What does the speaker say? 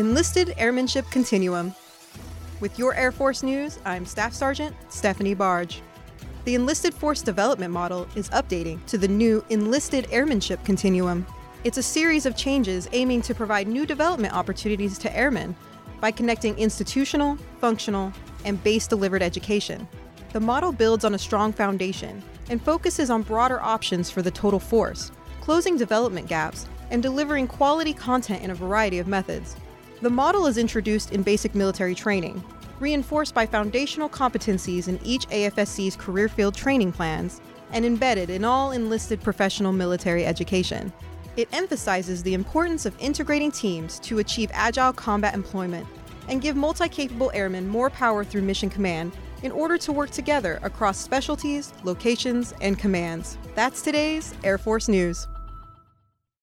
Enlisted Airmanship Continuum. With your Air Force news, I'm Staff Sergeant Stephanie Barge. The Enlisted Force Development Model is updating to the new Enlisted Airmanship Continuum. It's a series of changes aiming to provide new development opportunities to airmen by connecting institutional, functional, and base delivered education. The model builds on a strong foundation and focuses on broader options for the total force, closing development gaps, and delivering quality content in a variety of methods. The model is introduced in basic military training, reinforced by foundational competencies in each AFSC's career field training plans, and embedded in all enlisted professional military education. It emphasizes the importance of integrating teams to achieve agile combat employment and give multi capable airmen more power through mission command in order to work together across specialties, locations, and commands. That's today's Air Force News.